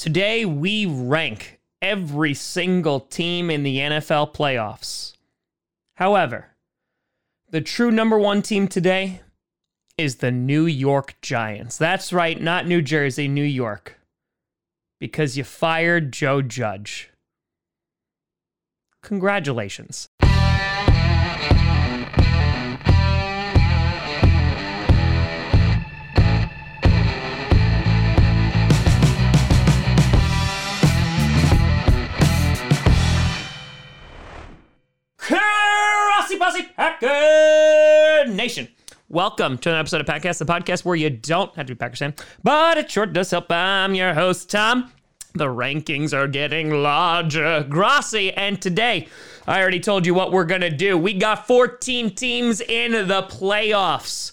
Today, we rank every single team in the NFL playoffs. However, the true number one team today is the New York Giants. That's right, not New Jersey, New York. Because you fired Joe Judge. Congratulations. Packer Nation. Welcome to an episode of Podcast, the podcast where you don't have to be Packers fan, but it sure does help. I'm your host, Tom. The rankings are getting larger. Grossi, and today, I already told you what we're to do. We got 14 teams in the playoffs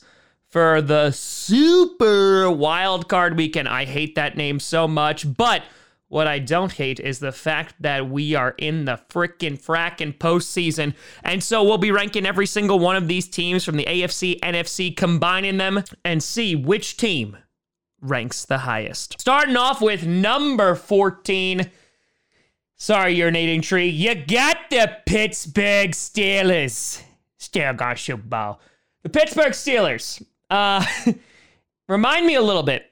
for the Super Wild Card Weekend. I hate that name so much, but what I don't hate is the fact that we are in the frickin' frackin' postseason. And so we'll be ranking every single one of these teams from the AFC, NFC, combining them and see which team ranks the highest. Starting off with number 14. Sorry, urinating tree. You got the Pittsburgh Steelers. Still got Bowl. The Pittsburgh Steelers. Uh, remind me a little bit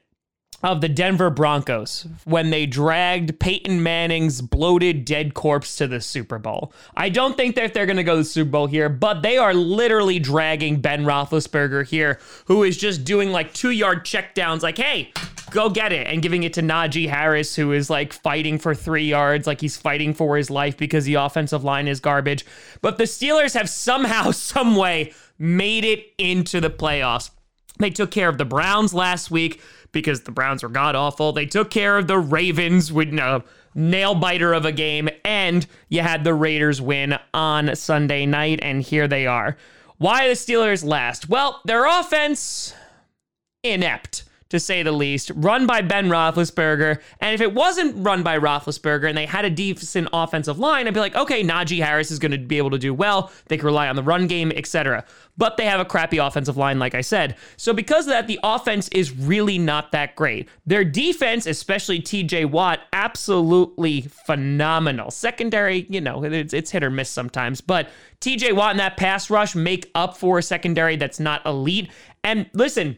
of the Denver Broncos when they dragged Peyton Manning's bloated dead corpse to the Super Bowl. I don't think that they're going to go to the Super Bowl here, but they are literally dragging Ben Roethlisberger here, who is just doing like two yard checkdowns, like, hey, go get it, and giving it to Najee Harris, who is like fighting for three yards, like he's fighting for his life because the offensive line is garbage. But the Steelers have somehow, someway made it into the playoffs. They took care of the Browns last week because the Browns were god awful. They took care of the Ravens with a nail biter of a game, and you had the Raiders win on Sunday night, and here they are. Why the Steelers last? Well, their offense inept to say the least, run by Ben Roethlisberger. And if it wasn't run by Roethlisberger and they had a decent offensive line, I'd be like, okay, Najee Harris is going to be able to do well. They can rely on the run game, etc. But they have a crappy offensive line, like I said. So because of that, the offense is really not that great. Their defense, especially TJ Watt, absolutely phenomenal. Secondary, you know, it's, it's hit or miss sometimes, but TJ Watt and that pass rush make up for a secondary that's not elite. And listen,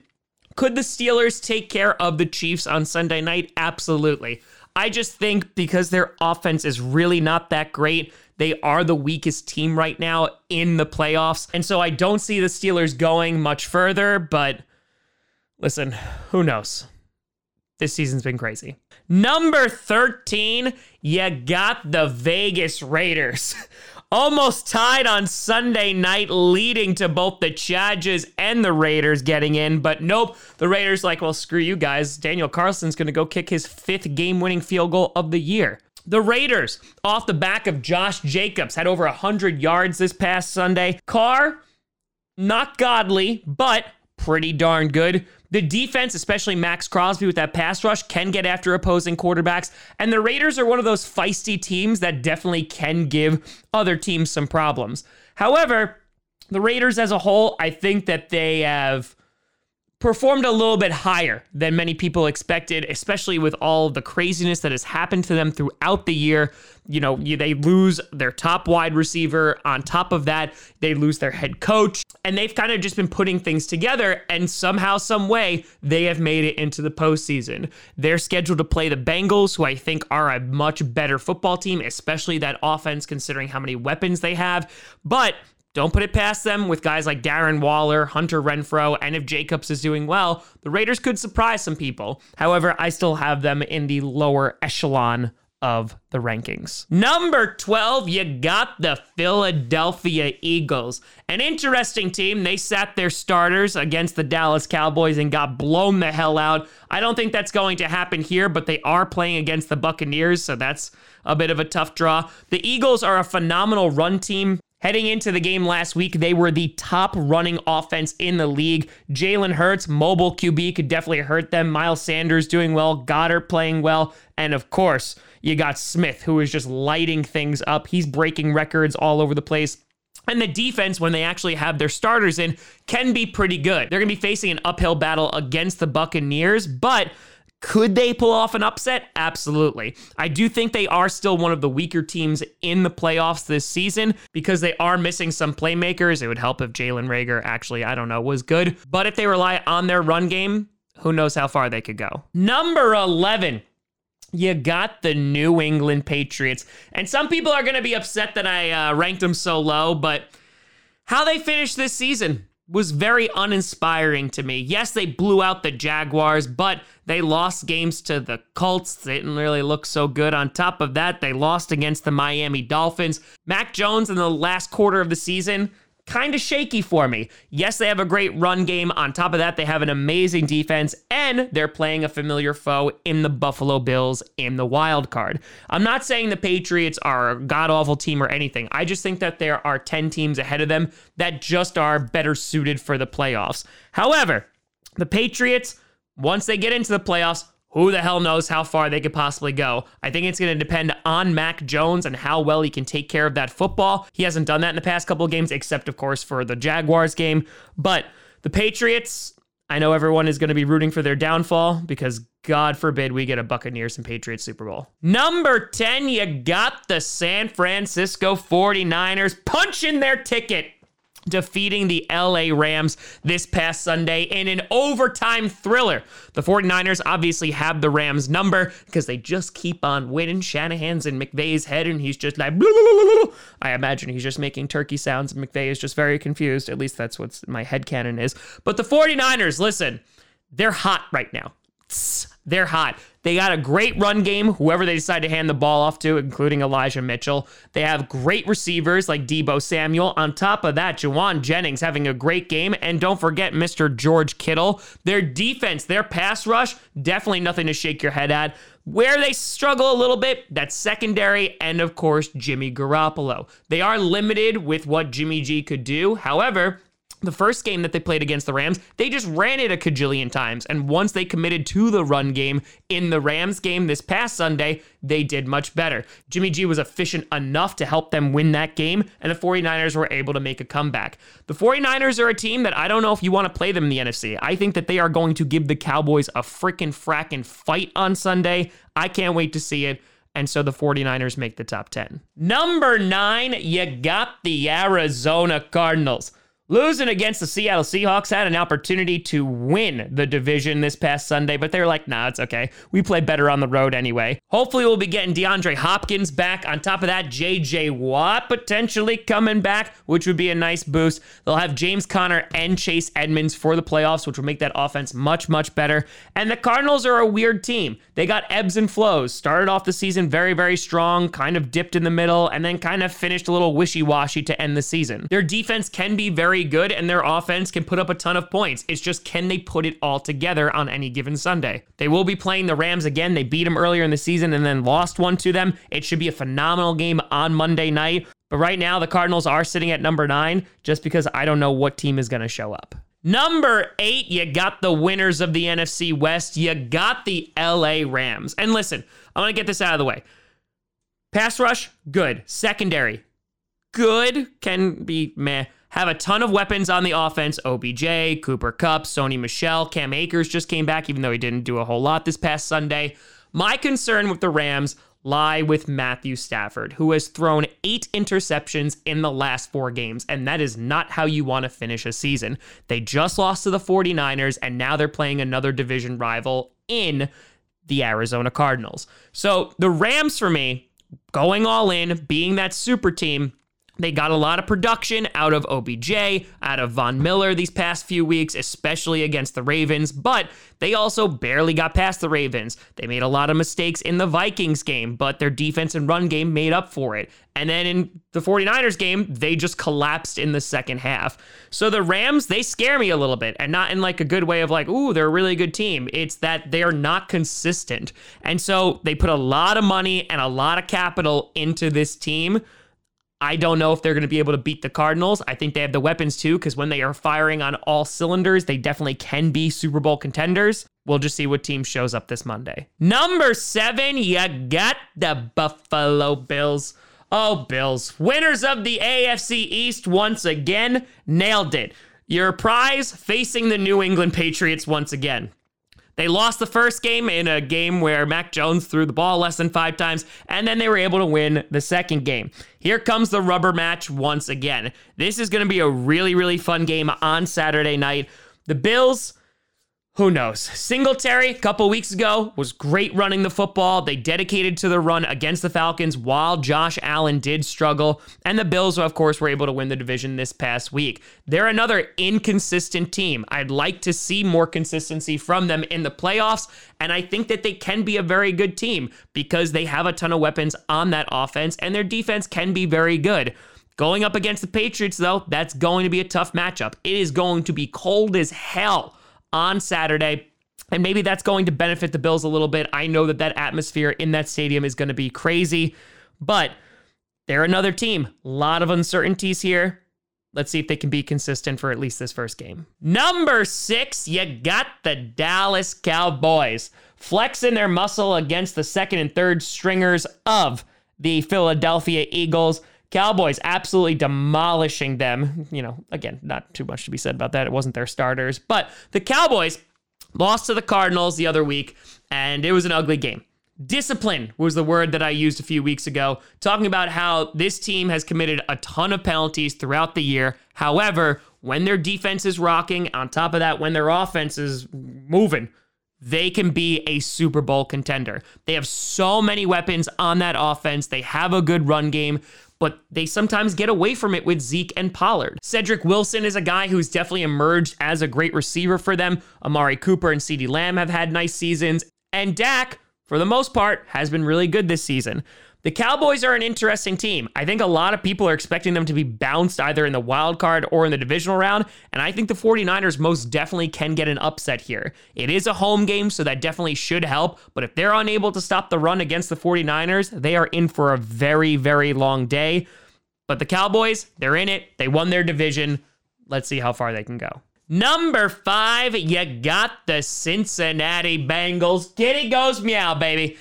could the Steelers take care of the Chiefs on Sunday night? Absolutely. I just think because their offense is really not that great, they are the weakest team right now in the playoffs. And so I don't see the Steelers going much further, but listen, who knows? This season's been crazy. Number 13, you got the Vegas Raiders. almost tied on Sunday night, leading to both the Chargers and the Raiders getting in. But nope, the Raiders like, well, screw you guys. Daniel Carlson's going to go kick his fifth game-winning field goal of the year. The Raiders, off the back of Josh Jacobs, had over 100 yards this past Sunday. Carr, not godly, but pretty darn good. The defense, especially Maxx Crosby with that pass rush, can get after opposing quarterbacks. And the Raiders are one of those feisty teams that definitely can give other teams some problems. However, the Raiders as a whole, I think that they have performed a little bit higher than many people expected, especially with all the craziness that has happened to them throughout the year. You know, they lose their top wide receiver. On top of that, they lose their head coach, and they've kind of just been putting things together. And somehow, some way, they have made it into the postseason. They're scheduled to play the Bengals, who I think are a much better football team, especially that offense, considering how many weapons they have. But don't put it past them with guys like Darren Waller, Hunter Renfrow, and if Jacobs is doing well, the Raiders could surprise some people. However, I still have them in the lower echelon of the rankings. Number 12, you got the Philadelphia Eagles. An interesting team. They sat their starters against the Dallas Cowboys and got blown the hell out. I don't think that's going to happen here, but they are playing against the Buccaneers, so that's a bit of a tough draw. The Eagles are a phenomenal run team. Heading into the game last week, they were the top running offense in the league. Jalen Hurts, mobile QB, could definitely hurt them. Miles Sanders doing well, Goedert playing well, and of course, you got Smith, who is just lighting things up. He's breaking records all over the place. And the defense, when they actually have their starters in, can be pretty good. They're going to be facing an uphill battle against the Buccaneers, but Could they pull off an upset? Absolutely. I do think they are still one of the weaker teams in the playoffs this season because they are missing some playmakers. It would help if Jalen Reagor actually, I don't know, was good. But if they rely on their run game, who knows how far they could go. Number 11. You got the New England Patriots. And some people are going to be upset that I uh, ranked them so low, but how they finished this season was very uninspiring to me. Yes, they blew out the Jaguars, but they lost games to the Colts. They didn't really look so good. On top of that, they lost against the Miami Dolphins. Mac Jones in the last quarter of the season kind of shaky for me. Yes, they have a great run game. On top of that, they have an amazing defense, and they're playing a familiar foe in the Buffalo Bills in the wild card. I'm not saying the Patriots are a god awful team or anything. I just think that there are 10 teams ahead of them that just are better suited for the playoffs. However, the Patriots, once they get into the playoffs, who the hell knows how far they could possibly go? I think it's going to depend on Mac Jones and how well he can take care of that football. He hasn't done that in the past couple of games, except, of course, for the Jaguars game. But the Patriots, I know everyone is going to be rooting for their downfall because God forbid we get a Buccaneers and Patriots Super Bowl. Number 10, you got the San Francisco 49ers punching their ticket defeating the LA Rams this past Sunday in an overtime thriller. The 49ers obviously have the Rams number because they just keep on winning. Shanahan's in McVay's head and he's just like, blah, blah, blah, I imagine he's just making turkey sounds and McVay is just very confused. At least that's what my head canon is. But the 49ers, listen, they're hot right now. They're hot. They got a great run game, whoever they decide to hand the ball off to, including Elijah Mitchell. They have great receivers like Deebo Samuel. On top of that, Jauan Jennings having a great game. And don't forget Mr. George Kittle. Their defense, their pass rush, definitely nothing to shake your head at. Where they struggle a little bit, that's secondary, and of course, Jimmy Garoppolo. They are limited with what Jimmy G could do. However, the first game that they played against the Rams, they just ran it a cajillion times. And once they committed to the run game in the Rams game this past Sunday, they did much better. Jimmy G was efficient enough to help them win that game, and the 49ers were able to make a comeback. The 49ers are a team that I don't know if you want to play them in the NFC. I think that they are going to give the Cowboys a freaking fracking fight on Sunday. I can't wait to see it and so the 49ers make the top 10. Number nine, you got the Arizona Cardinals. Losing against the Seattle Seahawks had an opportunity to win the division this past Sunday, but they were like, nah, it's okay. We play better on the road anyway. Hopefully, we'll be getting DeAndre Hopkins back. On top of that, JJ Watt potentially coming back, which would be a nice boost. They'll have James Conner and Chase Edmonds for the playoffs, which will make that offense much, much better. And the Cardinals are a weird team. They got ebbs and flows. Started off the season very, very strong, kind of dipped in the middle, and then kind of finished a little wishy washy to end the season. Their defense can be very very good and their offense can put up a ton of points. It's just can they put it all together on any given Sunday? They will be playing the Rams again. They beat them earlier in the season and then lost one to them. It should be a phenomenal game on Monday night. But right now, the Cardinals are sitting at number nine just because I don't know what team is going to show up. Number eight, you got the winners of the NFC West. You got the LA Rams. And listen, I want to get this out of the way. Pass rush, good. Secondary, good. Can be meh have a ton of weapons on the offense. OBJ, Cooper Kupp, Sony Michel, Cam Akers just came back, even though he didn't do a whole lot this past Sunday. My concern with the Rams lie with Matthew Stafford, who has thrown eight interceptions in the last four games, and that is not how you want to finish a season. They just lost to the 49ers, and now they're playing another division rival in the Arizona Cardinals. So the Rams, for me, going all in, being that super team, they got a lot of production out of OBJ, out of Von Miller these past few weeks, especially against the Ravens, but they also barely got past the Ravens. They made a lot of mistakes in the Vikings game, but their defense and run game made up for it. And then in the 49ers game, they just collapsed in the second half. So the Rams, they scare me a little bit, and not in like a good way of like, ooh, they're a really good team. It's that they're not consistent. And so they put a lot of money and a lot of capital into this team I don't know if they're going to be able to beat the Cardinals. I think they have the weapons too, because when they are firing on all cylinders, they definitely can be Super Bowl contenders. We'll just see what team shows up this Monday. Number seven, you got the Buffalo Bills. Oh, Bills, winners of the AFC East once again, nailed it. Your prize facing the New England Patriots once again. They lost the first game in a game where Mac Jones threw the ball less than five times, and then they were able to win the second game. Here comes the rubber match once again. This is going to be a really, really fun game on Saturday night. The Bills who knows? Singletary, a couple weeks ago, was great running the football. They dedicated to the run against the Falcons while Josh Allen did struggle. And the Bills, of course, were able to win the division this past week. They're another inconsistent team. I'd like to see more consistency from them in the playoffs. And I think that they can be a very good team because they have a ton of weapons on that offense and their defense can be very good. Going up against the Patriots, though, that's going to be a tough matchup. It is going to be cold as hell on Saturday. And maybe that's going to benefit the Bills a little bit. I know that that atmosphere in that stadium is going to be crazy, but they're another team. A lot of uncertainties here. Let's see if they can be consistent for at least this first game. Number six, you got the Dallas Cowboys flexing their muscle against the second and third stringers of the Philadelphia Eagles. Cowboys absolutely demolishing them. You know, again, not too much to be said about that. It wasn't their starters, but the Cowboys lost to the Cardinals the other week, and it was an ugly game. Discipline was the word that I used a few weeks ago, talking about how this team has committed a ton of penalties throughout the year. However, when their defense is rocking, on top of that, when their offense is moving, they can be a Super Bowl contender. They have so many weapons on that offense. They have a good run game but they sometimes get away from it with Zeke and Pollard. Cedric Wilson is a guy who's definitely emerged as a great receiver for them. Amari Cooper and CeeDee Lamb have had nice seasons. And Dak, for the most part, has been really good this season. The Cowboys are an interesting team. I think a lot of people are expecting them to be bounced either in the wild card or in the divisional round, and I think the 49ers most definitely can get an upset here. It is a home game, so that definitely should help, but if they're unable to stop the run against the 49ers, they are in for a very, very long day. But the Cowboys, they're in it. They won their division. Let's see how far they can go. Number five, you got the Cincinnati Bengals. Kitty goes meow, baby.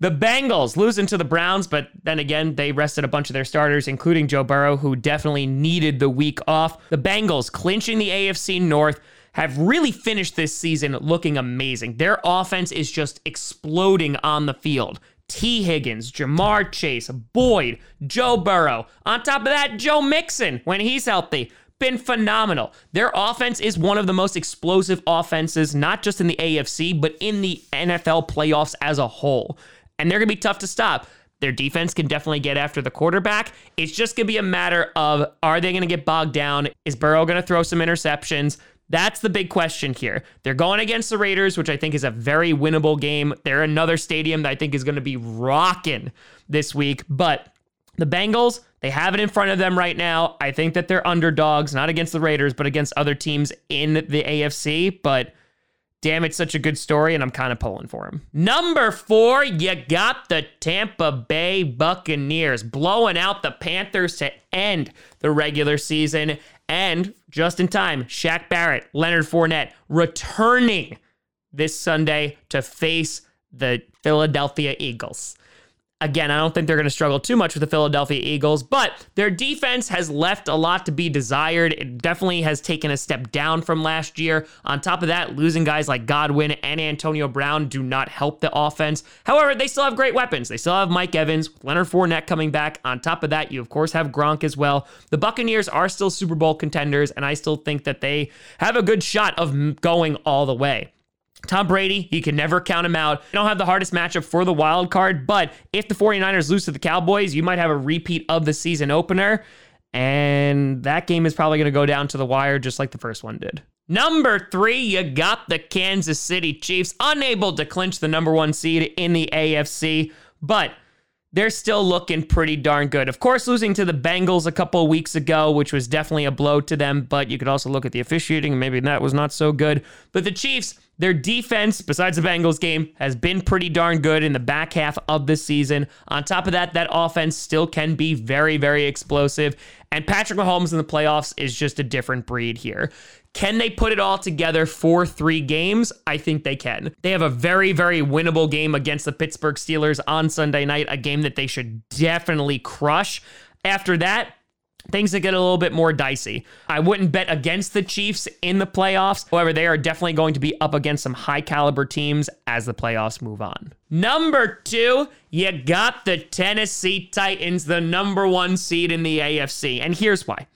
The Bengals losing to the Browns, but then again, they rested a bunch of their starters, including Joe Burrow, who definitely needed the week off. The Bengals clinching the AFC North have really finished this season looking amazing. Their offense is just exploding on the field. Tee Higgins, Ja'Marr Chase, Boyd, Joe Burrow. On top of that, Joe Mixon when he's healthy. Been phenomenal. Their offense is one of the most explosive offenses, not just in the AFC, but in the NFL playoffs as a whole and they're going to be tough to stop. Their defense can definitely get after the quarterback. It's just going to be a matter of are they going to get bogged down? Is Burrow going to throw some interceptions? That's the big question here. They're going against the Raiders, which I think is a very winnable game. They're another stadium that I think is going to be rocking this week. But the Bengals, they have it in front of them right now. I think that they're underdogs, not against the Raiders, but against other teams in the AFC. But Damn, it's such a good story, and I'm kind of pulling for him. Number four, you got the Tampa Bay Buccaneers blowing out the Panthers to end the regular season. And just in time, Shaq Barrett, Leonard Fournette returning this Sunday to face the Philadelphia Eagles. Again, I don't think they're going to struggle too much with the Philadelphia Eagles, but their defense has left a lot to be desired. It definitely has taken a step down from last year. On top of that, losing guys like Godwin and Antonio Brown do not help the offense. However, they still have great weapons. They still have Mike Evans, Leonard Fournette coming back. On top of that, you of course have Gronk as well. The Buccaneers are still Super Bowl contenders, and I still think that they have a good shot of going all the way. Tom Brady, you can never count him out. You don't have the hardest matchup for the wild card, but if the 49ers lose to the Cowboys, you might have a repeat of the season opener. And that game is probably going to go down to the wire just like the first one did. Number three, you got the Kansas City Chiefs, unable to clinch the number one seed in the AFC, but they're still looking pretty darn good. Of course, losing to the Bengals a couple weeks ago, which was definitely a blow to them, but you could also look at the officiating, maybe that was not so good. But the Chiefs, their defense, besides the Bengals game, has been pretty darn good in the back half of the season. On top of that, that offense still can be very, very explosive. And Patrick Mahomes in the playoffs is just a different breed here. Can they put it all together for three games? I think they can. They have a very, very winnable game against the Pittsburgh Steelers on Sunday night, a game that they should definitely crush. After that, things that get a little bit more dicey. I wouldn't bet against the Chiefs in the playoffs. However, they are definitely going to be up against some high caliber teams as the playoffs move on. Number two, you got the Tennessee Titans, the number one seed in the AFC. And here's why.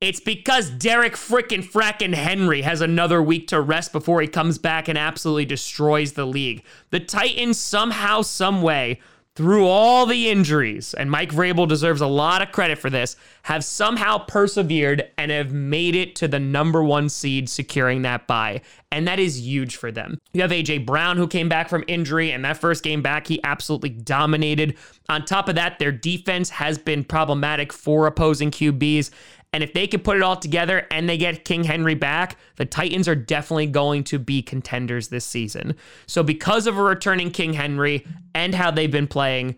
It's because Derrick frickin' frackin' Henry has another week to rest before he comes back and absolutely destroys the league. The Titans somehow, some way, through all the injuries, and Mike Vrabel deserves a lot of credit for this, have somehow persevered and have made it to the number one seed, securing that bye. And that is huge for them. You have AJ Brown, who came back from injury, and that first game back, he absolutely dominated. On top of that, their defense has been problematic for opposing QBs. And if they can put it all together and they get King Henry back, the Titans are definitely going to be contenders this season. So, because of a returning King Henry and how they've been playing,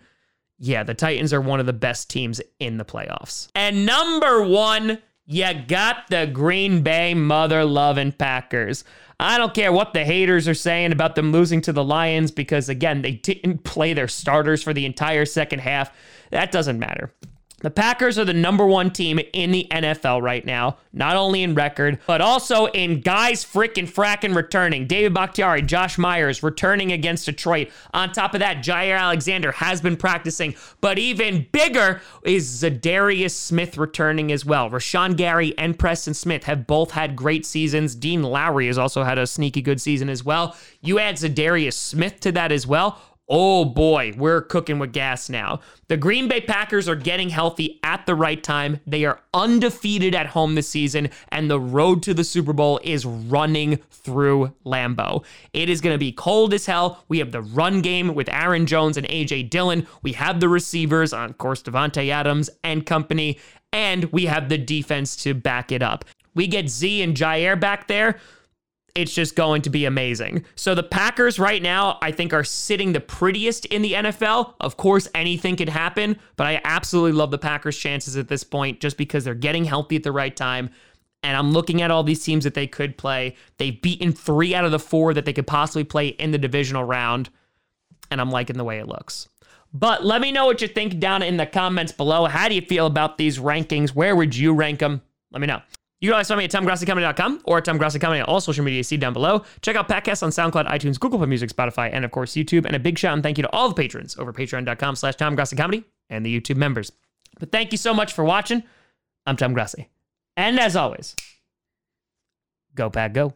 yeah, the Titans are one of the best teams in the playoffs. And number one, you got the Green Bay mother loving Packers. I don't care what the haters are saying about them losing to the Lions because, again, they didn't play their starters for the entire second half. That doesn't matter. The Packers are the number one team in the NFL right now, not only in record, but also in guys freaking fracking returning. David Bakhtiari, Josh Myers returning against Detroit. On top of that, Jaire Alexander has been practicing, but even bigger is Za'Darius Smith returning as well. Rashan Gary and Preston Smith have both had great seasons. Dean Lowry has also had a sneaky good season as well. You add Za'Darius Smith to that as well oh boy, we're cooking with gas now. The Green Bay Packers are getting healthy at the right time. They are undefeated at home this season, and the road to the Super Bowl is running through Lambeau. It is going to be cold as hell. We have the run game with Aaron Jones and A.J. Dillon. We have the receivers, of course, Davante Adams and company, and we have the defense to back it up. We get Z and Jaire back there it's just going to be amazing. So the Packers right now, I think, are sitting the prettiest in the NFL. Of course, anything can happen, but I absolutely love the Packers' chances at this point just because they're getting healthy at the right time. And I'm looking at all these teams that they could play. They've beaten three out of the four that they could possibly play in the divisional round. And I'm liking the way it looks. But let me know what you think down in the comments below. How do you feel about these rankings? Where would you rank them? Let me know. You can always find me at TomGrossiComedy.com or Tom Grossi Comedy on all social media see down below. Check out podcasts on SoundCloud, iTunes, Google Play Music, Spotify, and of course YouTube. And a big shout and thank you to all the patrons over patreon.com slash Tom Grossi Comedy and the YouTube members. But thank you so much for watching. I'm Tom Grossi. And as always, go Pack Go.